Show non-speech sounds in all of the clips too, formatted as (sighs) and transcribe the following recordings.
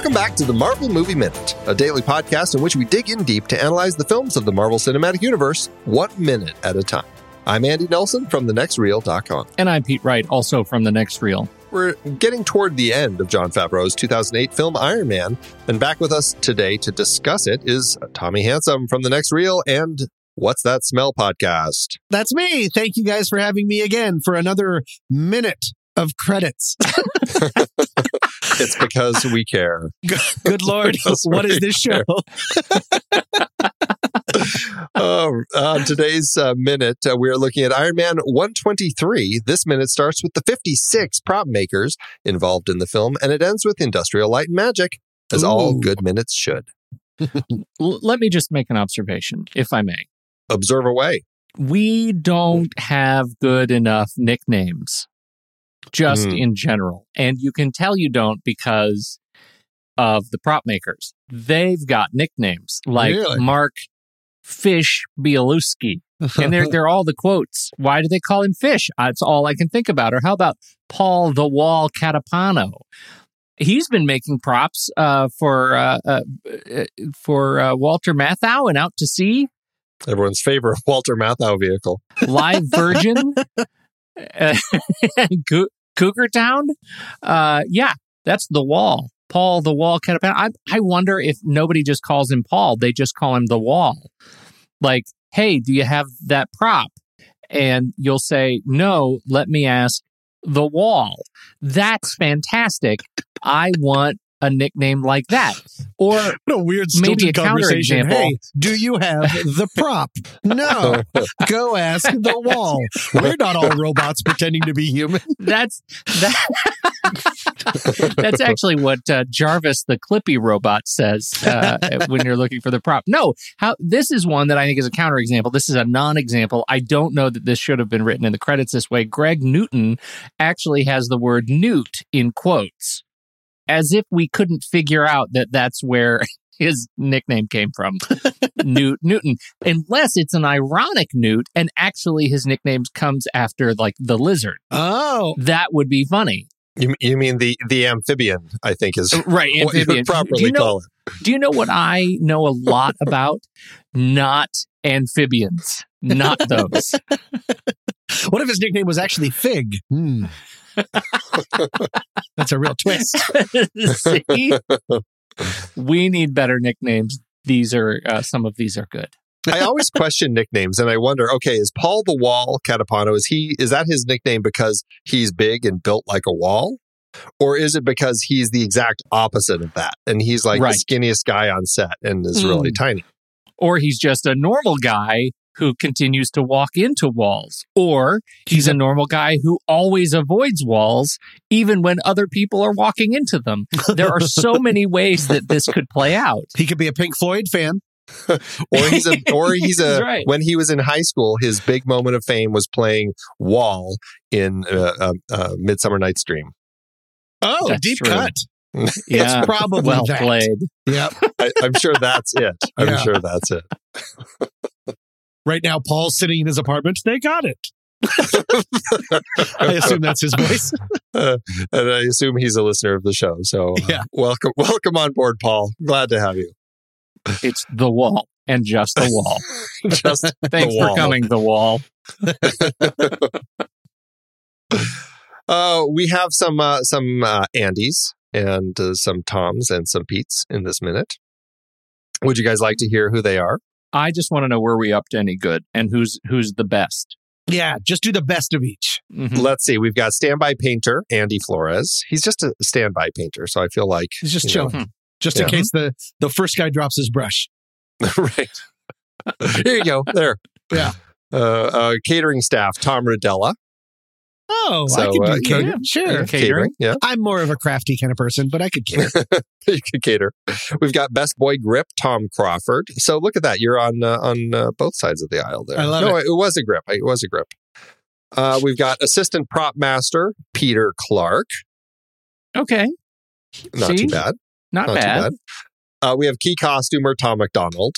Welcome back to the Marvel Movie Minute, a daily podcast in which we dig in deep to analyze the films of the Marvel Cinematic Universe one minute at a time. I'm Andy Nelson from thenextreel.com. And I'm Pete Wright, also from The Next Reel. We're getting toward the end of Jon Favreau's 2008 film Iron Man, and back with us today to discuss it is Tommy Handsome from The Next Reel and What's That Smell podcast. That's me. Thank you guys for having me again for another minute of credits. (laughs) it's (laughs) because we care. Good Lord. (laughs) what is this show? uh, (laughs) on today's uh, minute, uh, we are looking at Iron Man 123. This minute starts with the 56 prop makers involved in the film, and it ends with Industrial Light and Magic, as Ooh. all good minutes should. Let me just make an observation, if I may. Observe away. We don't have good enough nicknames just mm. in general. And you can tell you don't because of the prop makers. They've got nicknames like really? Mark Fish Bieluski. and they're, (laughs) they're all the quotes. Why do they call him Fish? That's all I can think about. Or how about Paul the Wall Catapano? He's been making props uh, for uh, uh, uh for uh, Walter Matthau and Out to Sea. Everyone's favorite (laughs) Walter Matthau vehicle. Live Virgin. (laughs) (laughs) Cougar Town. Uh, yeah, that's the wall. Paul the Wall Catapano. I, I wonder if nobody just calls him Paul. They just call him the wall. Like, hey, do you have that prop? And you'll say, no, let me ask the wall. That's fantastic. I want a nickname like that. Or (laughs) what a weird maybe a conversation. Hey, do you have the prop? No. (laughs) Go ask the wall. We're not all robots pretending to be human. (laughs) That's that, That's actually what uh, Jarvis the Clippy robot says uh, when you're looking for the prop. No, how this is one that I think is a counterexample. This is a non-example. I don't know that this should have been written in the credits this way. Greg Newton actually has the word newt in quotes as if we couldn't figure out that that's where (laughs) his nickname came from, (laughs) Newt Newton, unless it's an ironic Newt and actually his nickname comes after like the lizard. Oh, that would be funny. You, you mean the the amphibian? I think is uh, right. Amphibian. properly do you know, call it. Do you know what I know a lot (laughs) about? Not amphibians. Not those. what if his nickname was actually Fig? Hmm. (laughs) That's a real twist. (laughs) See? we need better nicknames. These are uh, some of these are good. I always question nicknames and I wonder, okay, is Paul the Wall Catapano, is he is that his nickname because he's big and built like a wall? Or is it because he's the exact opposite of that? And he's like right. the skinniest guy on set and is mm. really tiny. Or he's just a normal guy who continues to walk into walls, or he's a normal guy who always avoids walls, even when other people are walking into them. There are so (laughs) many ways that this could play out. He could be a Pink Floyd fan. (laughs) or he's a or he's a right. when he was in high school his big moment of fame was playing wall in uh, uh, uh, midsummer night's dream oh That's deep true. cut (laughs) yeah, it's probably well that. played. Yep. I, am sure that's it. I'm yeah. sure that's it. Right now, Paul's sitting in his apartment. They got it. I assume that's his voice. (laughs) uh, and I assume he's a listener of the show. So uh, yeah. welcome, welcome on board, Paul. Glad to have you. It's the wall and just the wall. (laughs) just (laughs) thanks wall. for coming, the wall. uh, we have some uh, some uh, Andys and uh, some Toms and some Petes in this minute. Would you guys like to hear who they are? I just want to know where we up to any good and who's who's the best. Yeah, just do the best of each. Mm-hmm. Let's see. We've got standby painter Andy Flores. He's just a standby painter, so I feel like he's just chilling, know, just yeah. in case the the first guy drops his brush. (laughs) right. (laughs) Here you go. There. Yeah. Uh, uh, catering staff Tom Rodella. Oh, so, I could do uh, catering. Yeah, sure. Catering. catering. Yeah. I'm more of a crafty kind of person, but I could cater. (laughs) you could cater. We've got best boy grip, Tom Crawford. So look at that. You're on uh, on uh, both sides of the aisle there. I love no, it. it was a grip. It was a grip. Uh, we've got assistant prop master Peter Clark. Okay. Not See? too bad. Not, Not bad. Too bad. Uh, we have key costumer Tom McDonald.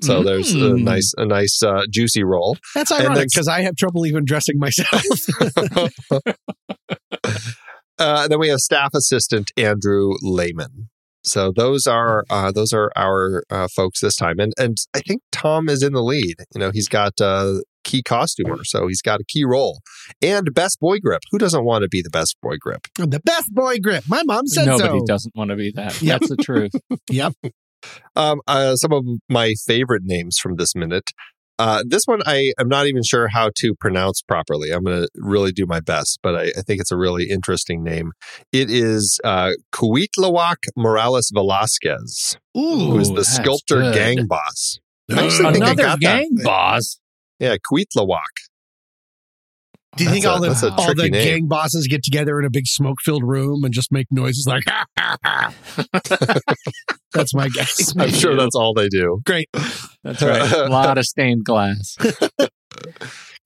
So mm. there's a hmm. nice, a nice uh, juicy roll. That's ironic because I have trouble even dressing myself. (laughs) Uh, then we have staff assistant Andrew Lehman. So those are uh, those are our uh, folks this time, and and I think Tom is in the lead. You know, he's got uh, key costumer, so he's got a key role, and best boy grip. Who doesn't want to be the best boy grip? The best boy grip. My mom said Nobody so. doesn't want to be that. Yep. That's the truth. (laughs) Yep. Um, uh, some of my favorite names from this minute. Uh, this one I am not even sure how to pronounce properly. I'm going to really do my best, but I, I think it's a really interesting name. It is uh, Cuitlahuac Morales Velasquez, Ooh. who is the sculptor good. gang boss. I actually (gasps) think I Another got that. gang boss. Yeah, Cuitlahuac. Do you think a- all the all the name. gang bosses get together in a big smoke filled room and just make noises like? (laughs) That's my guess. (laughs) I'm sure that's all they do. Great. That's right. A lot of stained glass. (laughs)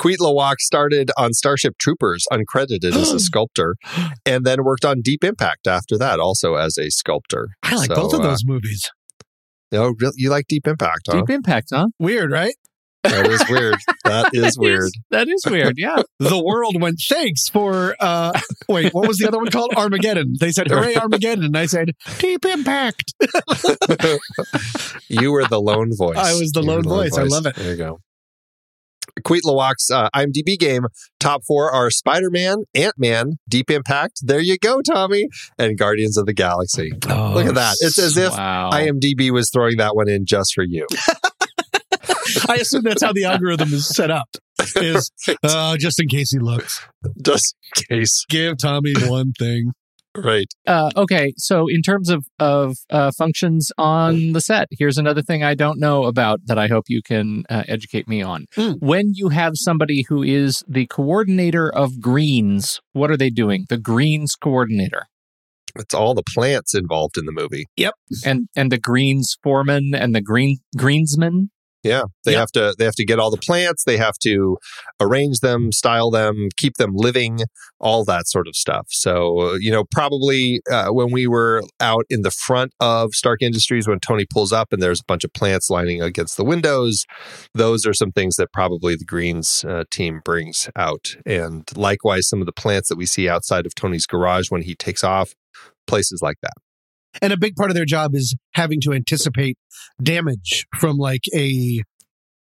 Cuitlahuac started on Starship Troopers uncredited as a (gasps) sculptor, and then worked on Deep Impact after that, also as a sculptor. I like So, both of uh, those movies. Oh, really? You like Deep Impact, huh? Deep impact, huh? Weird, right? That is weird. That (laughs) is weird. That is weird. Yeah. The world went thanks for uh wait, what was the other one called? Armageddon. They said hooray (laughs) Armageddon, and I said deep impact. you were the lone voice. I was the were lone voice. I love it. There you go. Cuitlahuac's uh, IMDb game top four are Spider Man, Ant Man, Deep Impact. There you go, Tommy, and Guardians of the Galaxy. Oh, Look at that. It's as if wow. IMDb was throwing that one in just for you. (laughs) I assume that's how the algorithm is set up. Is (laughs) uh, just in case he looks. just in case. Give Tommy one thing. Right. Uh, okay, so in terms of of uh, functions on the set, here's another thing I don't know about that I hope you can uh, educate me on. Mm. When you have somebody who is the coordinator of greens, what are they doing? The greens coordinator It's all the plants involved in the movie. Yep. And and the greens foreman and the green greensman. Yeah, they Yep. have to they have to get all the plants, they have to arrange them, style them, keep them living, all that sort of stuff. So, you know, probably uh, when we were out in the front of Stark Industries when Tony pulls up and there's a bunch of plants lining against the windows, those are some things that probably the Greens uh, team brings out. And likewise some of the plants that we see outside of Tony's garage when he takes off, places like that. And a big part of their job is having to anticipate damage from like a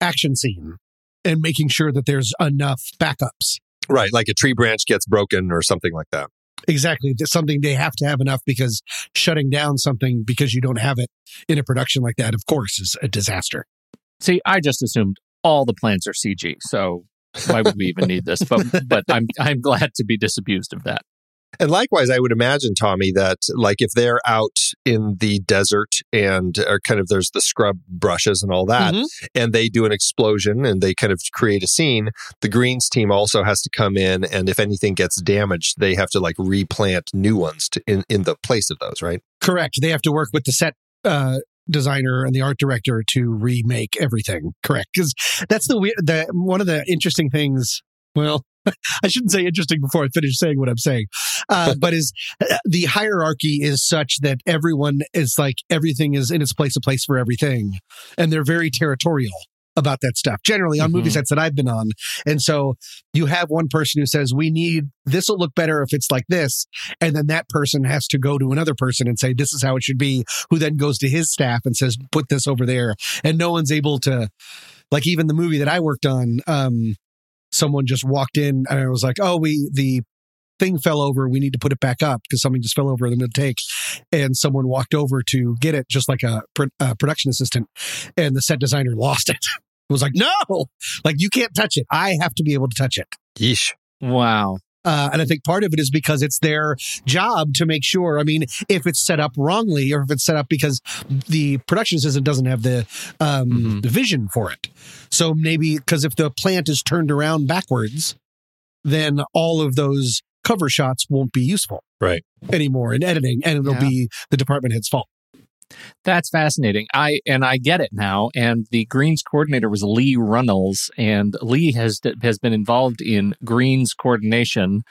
action scene and making sure that there's enough backups. Right, like a tree branch gets broken or something like that. Exactly. That's something they have to have enough because shutting down something because you don't have it in a production like that, of course, is a disaster. See, I just assumed all the plants are CG, so why would we even need this? But but I'm I'm glad to be disabused of that. And likewise, I would imagine, Tommy, that like if they're out in the desert and or kind of there's the scrub brushes and all that, Mhm. and they do an explosion and they kind of create a scene, the greens team also has to come in and if anything gets damaged, they have to like replant new ones to in, in the place of those, right? Correct. They have to work with the set uh, designer and the art director to remake everything. Correct. Because that's the weird, the, one of the interesting things. Well, (laughs) I shouldn't say interesting before I finish saying what I'm saying, uh, but is (laughs) the hierarchy is such that everyone is like everything is in its place, a place for everything, and they're very territorial about that stuff. Generally, on movie Mhm. sets that I've been on, and so you have one person who says, "We need this will look better if it's like this," and then that person has to go to another person and say, "This is how it should be." Who then goes to his staff and says, "Put this over there," and no one's able to, like, even the movie that I worked on. Um, someone just walked in and I was like, "Oh, we the." Thing fell over. We need to put it back up because something just fell over in the mid take. And someone walked over to get it, just like a, a production assistant, and the set designer lost it. (laughs) It was like, no, like you can't touch it. I have to be able to touch it. Yeesh. Wow. Uh, and I think part of it is because it's their job to make sure. I mean, if it's set up wrongly or if it's set up because the production assistant doesn't have the um, Mhm. vision for it. So maybe because if the plant is turned around backwards, then all of those cover shots won't be useful Right. anymore in editing and it'll Yeah. be the department head's fault. That's fascinating. I and I get it now. And the Greens coordinator was Lee Runnels, and Lee has has been involved in Greens coordination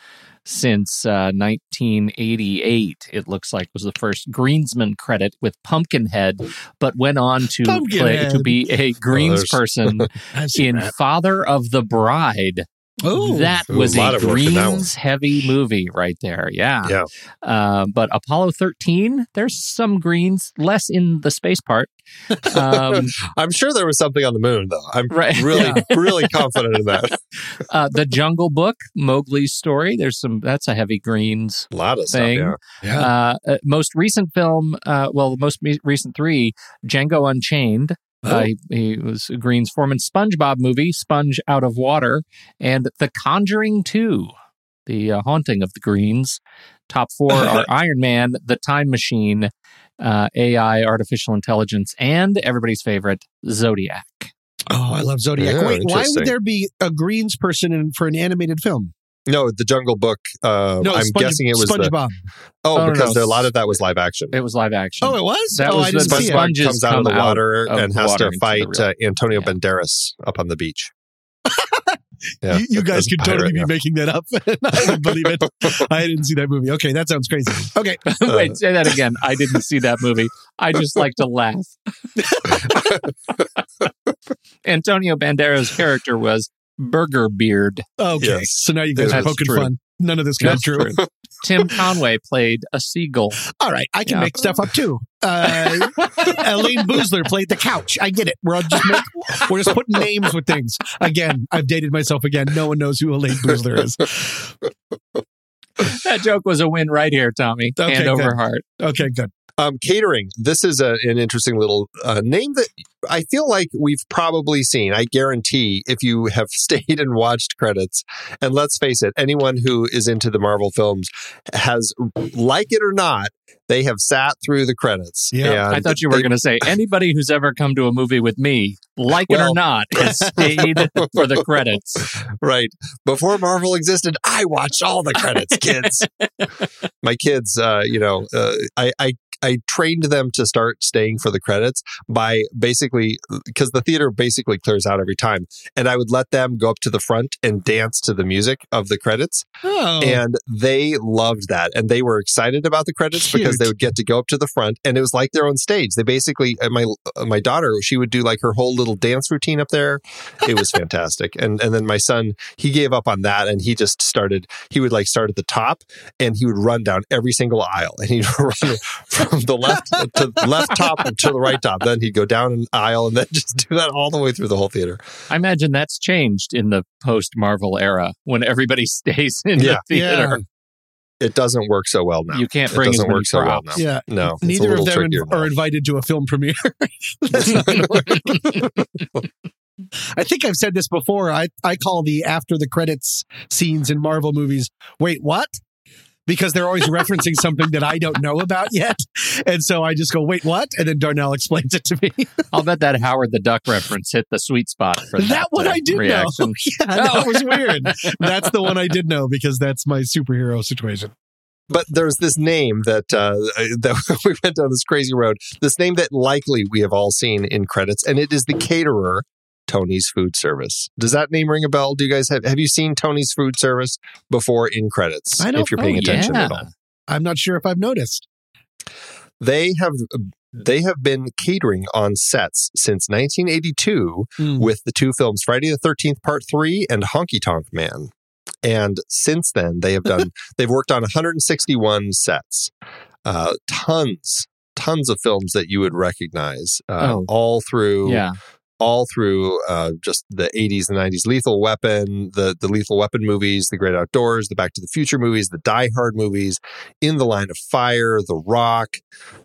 since uh, 1988. It looks like was the first Greensman credit with Pumpkinhead, but went on to play to be a Greens person (laughs) in. Father of the Bride. Oh, that was a a, of work in that one. greens heavy movie right there. Yeah. Yeah. Uh, but Apollo 13, there's some greens, less in the space part. Um, (laughs) I'm sure there was something on the moon, though. I'm right. (laughs) really, really confident in that. (laughs) Uh, the Jungle Book, Mowgli's story. There's some. That's a heavy greens A lot of thing. stuff. yeah. Uh, uh, most recent film, uh, well, the most me- recent three, Django Unchained. Oh. Uh, he, he was Green's Foreman SpongeBob movie, Sponge Out of Water, and The Conjuring 2, The uh, Haunting of the Greens. Top four are (laughs) Iron Man, The Time Machine, uh, AI, Artificial Intelligence, and everybody's favorite, Zodiac. Oh, I love Zodiac. Yeah, Wait, why would there be a greens person in, for an animated film? No, the Jungle Book. Uh, No, I'm Sponge- guessing it was the. SpongeBob. Oh, Oh, no, because no. a lot of that was live action. It was live action. Oh, it was. That oh, was I the didn't see it. SpongeBob comes out of the water of and has water to fight uh, Antonio Yeah. Banderas up on the beach. (laughs) Yeah, you, you guys as could totally pirate, be yeah. making that up. (laughs) I would believe it. (laughs) I didn't see that movie. Okay, that sounds crazy. Okay. Wait, say that again. I didn't see that movie. I just like to laugh. Antonio Banderas' character was Burger Beard. Okay. Yes. So now you guys are poking true. fun. None of this comes That's true. true. Tim Conway played a seagull. All right. I can Yeah. make stuff up too. Uh, Elayne Boosler played the couch. I get it. We're just make, we're just putting names with things. Again, I've dated myself again. No one knows who Elayne Boosler is. That joke was a win right here, Tommy. Okay, Hand over good. heart. Okay, good. Um, catering. This is a, an interesting little uh, name that I feel like we've probably seen. I guarantee if you have (laughs) stayed and watched credits, and let's face it, anyone who is into the Marvel films has, like it or not, they have sat through the credits. Yeah, I thought you were going to say anybody who's ever come to a movie with me, like it or not, has (laughs) stayed for the credits. right before Marvel existed. I watched all the credits, kids. (laughs) My kids, uh, you know, uh, I, I I trained them to start staying for the credits by basically because the theater basically clears out every time, and I would let them go up to the front and dance to the music of the credits, Oh, and they loved that, and they were excited about the credits because they would get to go up to the front, and it was like their own stage. They basically, uh, my uh, my daughter, she would do like her whole little dance routine up there. It was (laughs) fantastic, and and then my son, he gave up on that, and he just started. He would like start at the top, and he would run down every single aisle, and he'd (laughs) run from the left to left top to the right top. Then he'd go down an aisle, and then (laughs) just do that all the way through the whole theater. I imagine that's changed in the post Marvel era when everybody (laughs) stays in Yeah. the theater. It doesn't work so well now. You can't It bring as doesn't many work so well now. yeah. No, it's a Neither of them inv- are invited to a film premiere. That's not gonna. I think I've said this before. I, I call the after the credits scenes in Marvel movies, wait, what? Because they're always referencing (laughs) something that I don't know about yet. And so I just go, wait, what? And then Darnell explains it to me. (laughs) I'll bet that Howard the Duck reference hit the sweet spot for that, that one uh, I did reaction. know. (laughs) yeah, that was weird. That's the one I did know because that's my superhero situation. but there's this name that uh, that we went down this crazy road. This name that likely we have all seen in credits, and it is the caterer, Tony's Food Service. Does that name ring a bell? Do you guys have have you seen Tony's Food Service before in credits? I don't- if you're paying Oh, attention yeah. at all, I'm not sure if I've noticed. they have they have been catering on sets since 1982 Hmm. with the two films Friday the 13th Part 3 and Honky Tonk Man. And since then, they have done, (laughs) they've worked on 161 sets, uh, tons, tons of films that you would recognize, uh, Oh. all through, Yeah. All through uh, just the 80s and 90s. Lethal Weapon, the, the Lethal Weapon movies, The Great Outdoors, the Back to the Future movies, the Die Hard movies, In the Line of Fire, The Rock.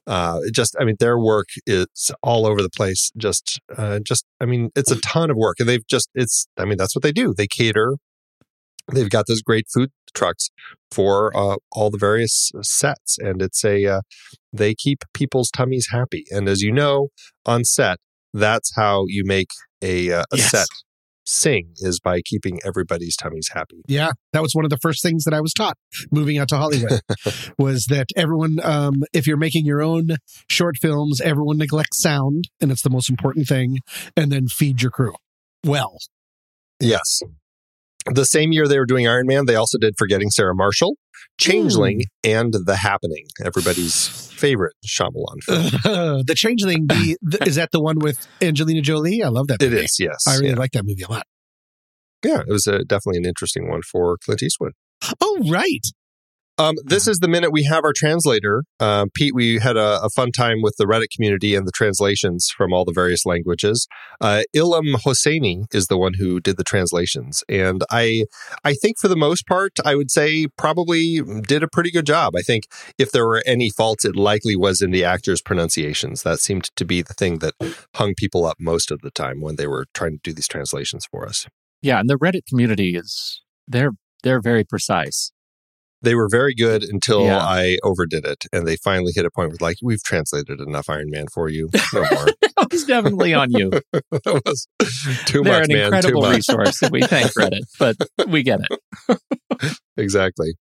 Uh, just, I mean, their work is all over the place. Just, uh, just, I mean, it's a ton of work, and they've just, it's, I mean, that's what they do. They cater. They've got those great food trucks for uh, all the various sets, and it's a, uh, they keep people's tummies happy. And as you know, on set, that's how you make a, uh, a Yes. set sing is by keeping everybody's tummies happy. Yeah, that was one of the first things that I was taught moving out to Hollywood (laughs) was that everyone, um, if you're making your own short films, everyone neglects sound, and it's the most important thing, and then feed your crew well. Yes. The same year they were doing Iron Man, they also did Forgetting Sarah Marshall, Changeling, hmm. and The Happening, everybody's favorite Shyamalan film. (laughs) the Changeling, the, the, is that the one with Angelina Jolie? I love that. It movie. is, yes. I really yeah. like that movie a lot. yeah, it was a, definitely an interesting one for Clint Eastwood. Oh, right. Um, this is the minute we have our translator. Uh, Pete, we had a, a, fun time with the Reddit community and the translations from all the various languages. Uh, Ilham Hosseini is the one who did the translations. And I, I think for the most part, I would say probably did a pretty good job. I think if there were any faults, it likely was in the actors' pronunciations. That seemed to be the thing that hung people up most of the time when they were trying to do these translations for us. Yeah. And the Reddit community is, they're, they're very precise they were very good until yeah. I overdid it, and they finally hit a point with like we've translated enough Iron Man for you. No (laughs) more. that was definitely on you. (laughs) that was too They're much, an man. incredible resource. we thank (laughs) Reddit, but we get it. exactly.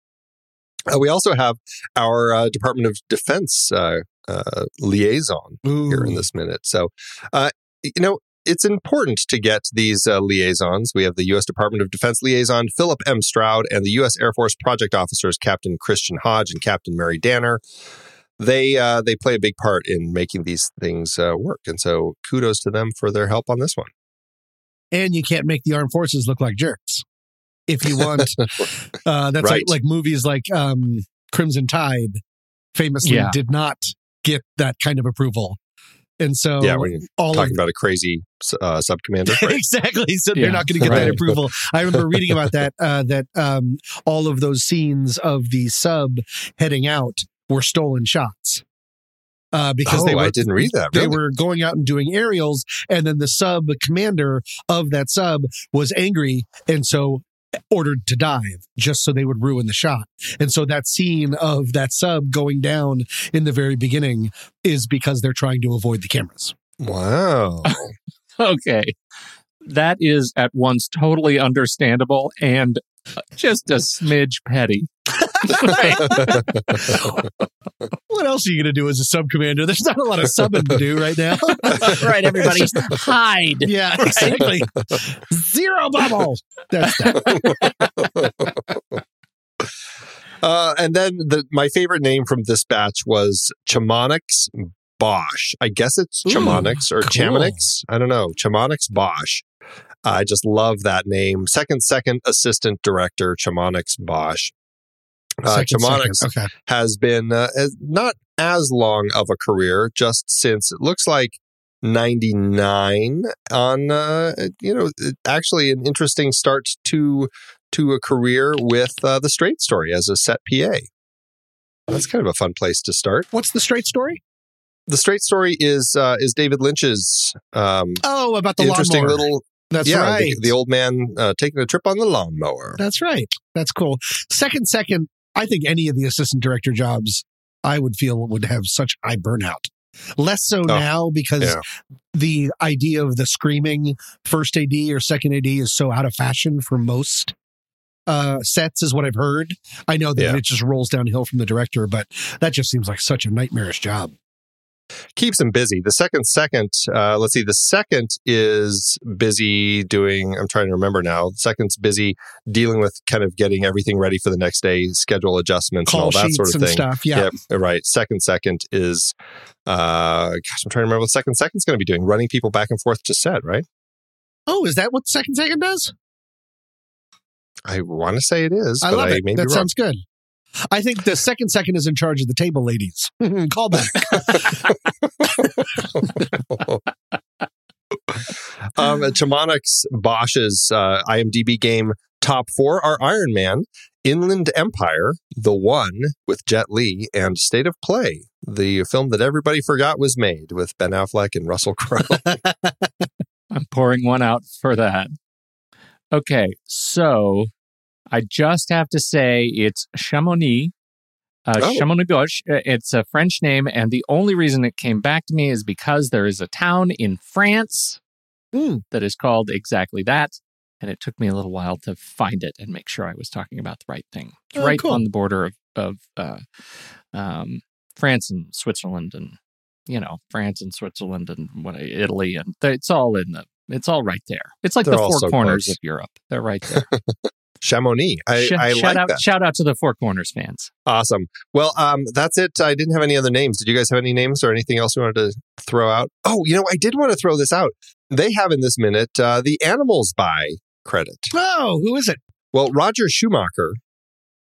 Uh, we also have our uh, Department of Defense uh, uh liaison Ooh. here in this minute. So, uh, you know, it's important to get these uh, liaisons. We have the U.S. Department of Defense liaison, Philip M. Stroud, and the U.S. Air Force project officers, Captain Christian Hodge and Captain Mary Danner. They uh, they play a big part in making these things uh, work, and so kudos to them for their help on this one. And you can't make the armed forces look like jerks if you want. (laughs) Uh, that's right. like, like movies like um, Crimson Tide famously yeah. did not get that kind of approval and so, yeah, we're talking of, about a crazy uh, sub commander. (laughs) Right? exactly. So yeah, they're not going to get right. that approval. I remember (laughs) reading about that, uh, that um, all of those scenes of the sub heading out were stolen shots. Uh, because oh, they were, I didn't read that. Really? They were going out and doing aerials, and then the sub commander of that sub was angry, and so ordered to dive just so they would ruin the shot. And so that scene of that sub going down in the very beginning is because they're trying to avoid the cameras. Wow. (laughs) okay. That is at once totally understandable and uh, just a smidge petty. (laughs) (laughs) what else are you going to do as a sub commander? There's not a lot of subbing to do right now. (laughs) right, everybody hide. Yeah, exactly. Zero bubble. That's that. (laughs) Uh, and then the, my favorite name from this batch was Chamonix Bosch. I guess it's Chamonix or cool. Chamonix. I don't know. Chamonix Bosch. I just love that name. Second, second assistant director, Chamonix Bosch. Uh, Chamonix okay. has been uh, not as long of a career, just since it looks like 99 on, uh, you know, actually an interesting start to to a career with uh, the Straight Story as a set PA. That's kind of a fun place to start. What's the Straight Story? The Straight Story is uh, is David Lynch's um, oh about the interesting lawnmower. little that's yeah, right. The, the old man uh, taking a trip on the lawnmower. That's right. That's cool. Second, second, I think any of the assistant director jobs I would feel would have such high burnout. Less so oh, now because yeah. the idea of the screaming first AD or second AD is so out of fashion for most uh, sets, is what I've heard. I know that yeah. it just rolls downhill from the director, but that just seems like such a nightmarish job keeps him busy. The second, second, uh, let's see, the second is busy doing, I'm trying to remember now. The second's busy dealing with kind of getting everything ready for the next day, schedule adjustments Call and all that sort of thing. Stuff, yeah. Yep, right. Second, second is, uh, gosh, I'm trying to remember what second, second's going to be doing, running people back and forth to set, right? Oh, is that what second, second does? I want to say it is. I love I it. That sounds good. I think the second second is in charge of the table ladies. (laughs) Call back. (laughs) um, Chamonix Bosch's uh, IMDb game top four are Iron Man, Inland Empire, The One with Jet Li, and State of Play, the film that everybody forgot was made with Ben Affleck and Russell Crowe. (laughs) I'm pouring one out for that. Okay, so I just have to say it's Chamonix. Uh, oh. Chamonix Bosch. Uh, it's a French name, and the only reason it came back to me is because there is a town in France mm. that is called exactly that, and it took me a little while to find it and make sure I was talking about the right thing. It's oh, right cool. on the border of, of uh, um, France and Switzerland, and you know France and Switzerland and what Italy, and it's all in the. It's all right there. It's like They're the four so corners close. of Europe. They're right there. (laughs) Chamonix. I, Sh- I shout like out, that. Shout out to the Four Corners fans. Awesome. Well, um, that's it. I didn't have any other names. Did you guys have any names or anything else you wanted to throw out? Oh, you know, I did want to throw this out. They have in this minute uh, the Animals by credit. Oh, who is it? Well, Roger Schumacher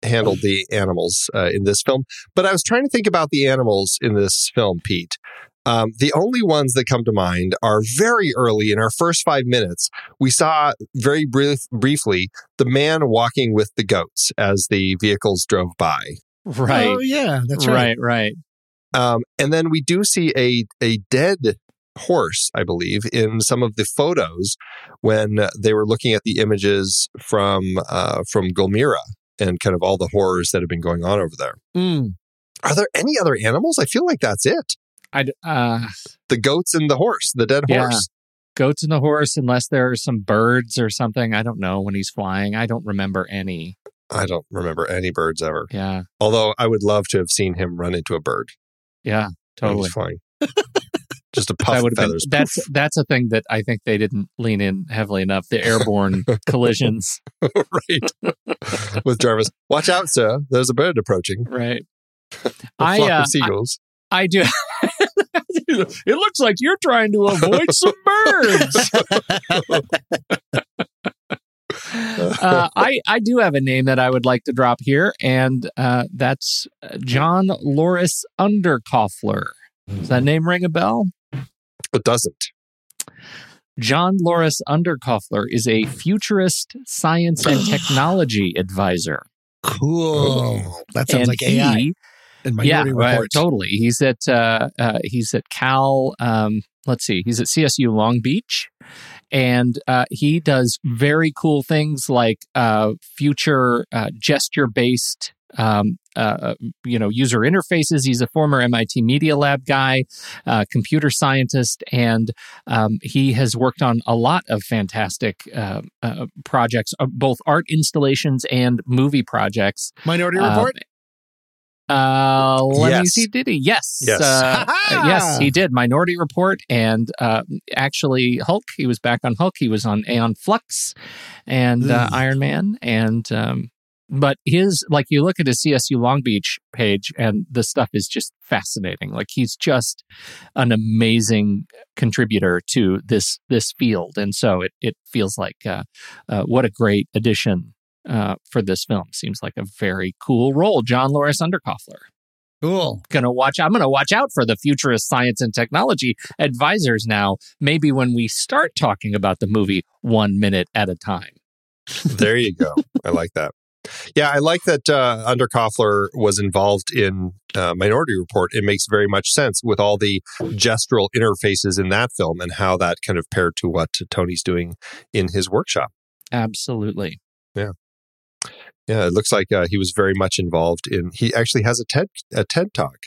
handled the animals uh, in this film, but I was trying to think about the animals in this film, Pete. Um, the only ones that come to mind are very early in our first five minutes. We saw very brief, briefly the man walking with the goats as the vehicles drove by. Right. Oh, yeah, that's right. right. Right. Um, and then we do see a a dead horse, I believe, in some of the photos when they were looking at the images from uh, from Gulmira and kind of all the horrors that have been going on over there. Mm. Are there any other animals? I feel like that's it. I uh, The goats and the horse, the dead Yeah. horse. goats and the horse, unless there are some birds or something. I don't know when he's flying. I don't remember any. I don't remember any birds ever. Yeah. Although I would love to have seen him run into a bird Yeah. Totally. flying. (laughs) Just a puff that of have been feathers. that's that's a thing that I think they didn't lean in heavily enough. The airborne (laughs) collisions, (laughs) right. With Jarvis. Watch out, sir. There's a bird approaching. right? A I, flock uh, of seagulls. I do. (laughs) it looks like you're trying to avoid some birds. (laughs) (laughs) uh, I I do have a name that I would like to drop here, and uh, that's uh, John Loris Underkoffler. Does that name ring a bell? it doesn't. John Loris Underkoffler is a futurist science and (gasps) technology advisor. Cool. That sounds and like AI he, in yeah, Minority right, totally. He's at uh, uh, he's at Cal. Um, let's see, he's at CSU Long Beach, and uh, he does very cool things like uh, future uh, gesture based. Um, uh, you know, user interfaces. He's a former MIT Media Lab guy, uh, computer scientist, and um, he has worked on a lot of fantastic uh, uh, projects, uh, both art installations and movie projects. Minority Uh, Report. Uh, let me see. Did he? Yes. Yes. Uh, yes, he did. Minority Report and uh, actually Hulk. He was back on Hulk. He was on Aeon Flux and uh, Iron Man. And um, but his like you look at his CSU Long Beach page and the stuff is just fascinating. Like he's just an amazing contributor to this this field, and so it it feels like uh, uh, what a great addition uh, for this film. Seems like a very cool role. John Loris Underkoffler. Cool. Gonna watch. I'm gonna watch out for the futurist science and technology advisors now. Maybe when we start talking about the movie one minute at a time. (laughs) There you go. I like that. Yeah, I like that uh, Underkoffler was involved in uh, Minority Report. It makes very much sense with all the gestural interfaces in that film and how that kind of paired to what Tony's doing in his workshop. Absolutely. Yeah, it looks like uh, he was very much involved in. He actually has a TED a TED talk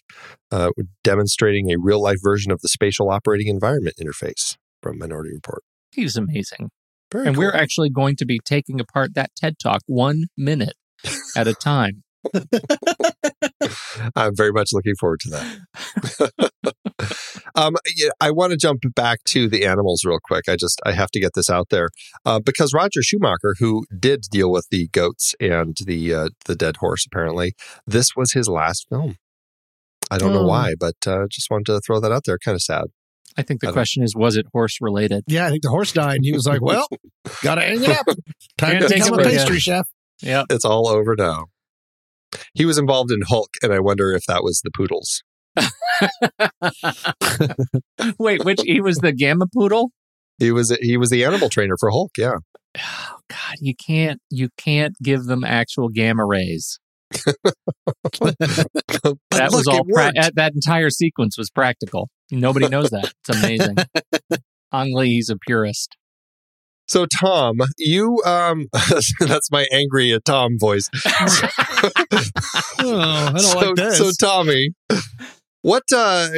uh, demonstrating a real life version of the spatial operating environment interface from Minority Report. He's amazing. Very and cool. we're actually going to be taking apart that TED Talk one minute at a time. (laughs) I'm very much looking forward to that. um, yeah, I want to jump back to the animals real quick. I just I have to get this out there uh, because Roger Schumacher, who did deal with the goats and the uh, the dead horse, apparently this was his last film. I don't know Oh. why, but uh, just wanted to throw that out there. Kind of sad. I think the I question is, was it horse related? Yeah, I think the horse died, and he was like, "Well, (laughs) gotta hang it up. Time Can't to become a pastry ya." chef." Yeah, It's all over now. He was involved in Hulk, and I wonder if that was the poodles. (laughs) Wait, which he was the Gamma Poodle? He was he was the animal trainer for Hulk. Yeah. (sighs) Oh God, you can't you can't give them actual gamma rays. (laughs) That was look, all pra- that entire sequence was practical. Nobody knows that. It's amazing. (laughs) Ang Lee, he's a purist. So Tom, you um (laughs) that's my angry at Tom voice. (laughs) Oh, I don't so, like this. so Tommy, what uh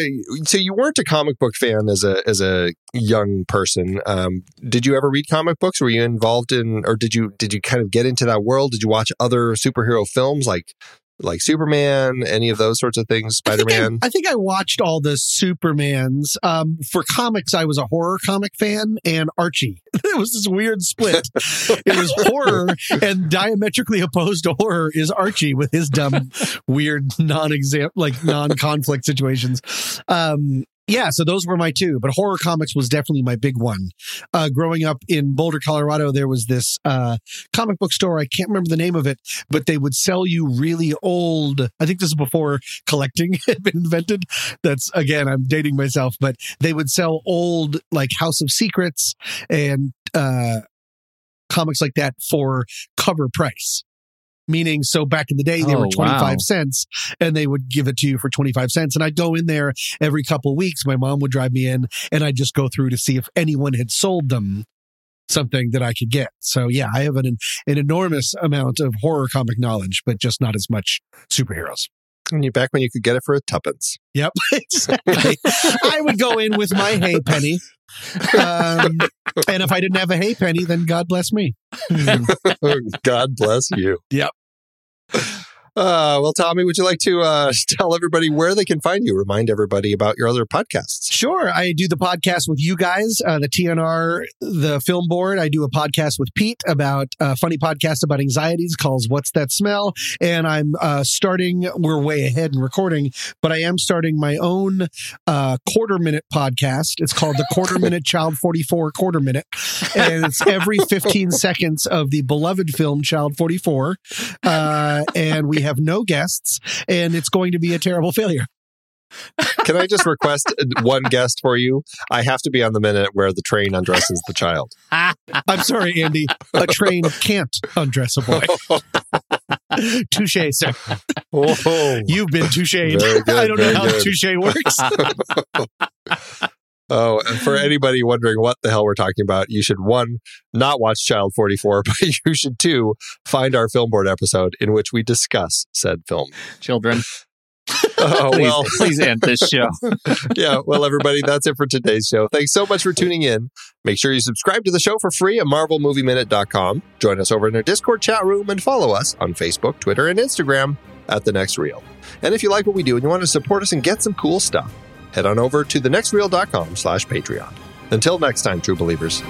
so you weren't a comic book fan as a as a young person. Um did you ever read comic books? Were you involved in or did you did you kind of get into that world? Did you watch other superhero films like like Superman, any of those sorts of things, I think I- Spider-Man? I think I watched all the Supermans. Um, for comics, I was a horror comic fan and Archie. (laughs) it was this weird split. it was horror and diametrically opposed to horror is Archie with his dumb, weird, non-exam, like non-conflict situations. Um, Yeah, so those were my two, but horror comics was definitely my big one. Uh, growing up in Boulder, Colorado, there was this uh, comic book store. I can't remember the name of it, but they would sell you really old. I think this is before collecting (laughs) had been invented. That's again, I'm dating myself, but they would sell old like House of Secrets and uh, comics like that for cover price. Meaning, so back in the day, they Oh, were 25 wow. cents and they would give it to you for 25 cents. And I'd go in there every couple of weeks. My mom would drive me in and I'd just go through to see if anyone had sold them something that I could get. So yeah, I have an, an enormous amount of horror comic knowledge, but just not as much superheroes. And you back when you could get it for a tuppence. Yep. (laughs) Exactly. I would go in with my hay penny. Um, and if I didn't have a hay penny, then God bless me. (laughs) God bless you. Yep. Uh, well, Tommy, would you like to uh, (laughs) tell everybody where they can find you? Remind everybody about your other podcasts. Sure. I do the podcast with you guys, uh, the TNR, the film board. I do a podcast with Pete about a funny podcast about anxieties called What's That Smell? And I'm uh, starting, we're way ahead in recording, but I am starting my own uh, quarter minute podcast. It's called the Quarter Minute (laughs) Child 44 Quarter Minute. And it's every 15 seconds of the beloved film Child 44. Uh, and we have no guests, and it's going to be a terrible failure. Can I just request one guest for you? I have to be on the minute where the train undresses the child. (laughs) I'm sorry, Andy. A train can't undress a boy. (laughs) touche, sir. Whoa. You've been touche. (laughs) I don't know how touche works. Oh, and for (laughs) anybody wondering what the hell we're talking about, you should one, not watch Child 44, (laughs) but you should two, find our film board episode in which we discuss said film. Children, (laughs) Oh, please, well, please end this show. yeah. Well, everybody, that's it for today's show. Thanks so much for tuning in. Make sure you subscribe to the show for free at marvelmovieminute.com. Join us over in our Discord chat room and follow us on Facebook, Twitter, and Instagram at The Next Reel. And if you like what we do and you want to support us and get some cool stuff, head on over to thenextreel.com slash Patreon. Until next time, true believers.